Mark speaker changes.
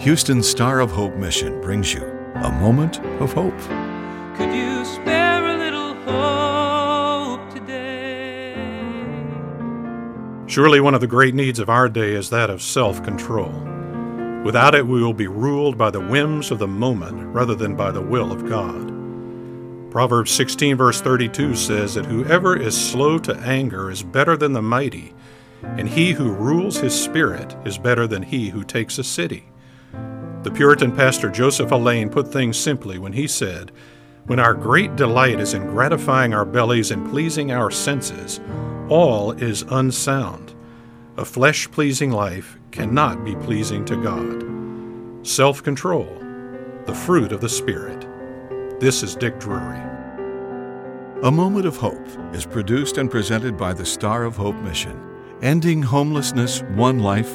Speaker 1: Houston Star of Hope Mission brings you a moment of hope.
Speaker 2: Could you spare a little hope today?
Speaker 3: Surely one of the great needs of our day is that of self control. Without it, we will be ruled by the whims of the moment rather than by the will of God. Proverbs 16, verse 32 says that whoever is slow to anger is better than the mighty, and he who rules his spirit is better than he who takes a city. The Puritan pastor Joseph Alleine put things simply when he said, When our great delight is in gratifying our bellies and pleasing our senses, all is unsound. A flesh pleasing life cannot be pleasing to God. Self control, the fruit of the Spirit. This is Dick Drury.
Speaker 1: A Moment of Hope is produced and presented by the Star of Hope Mission, ending homelessness one life,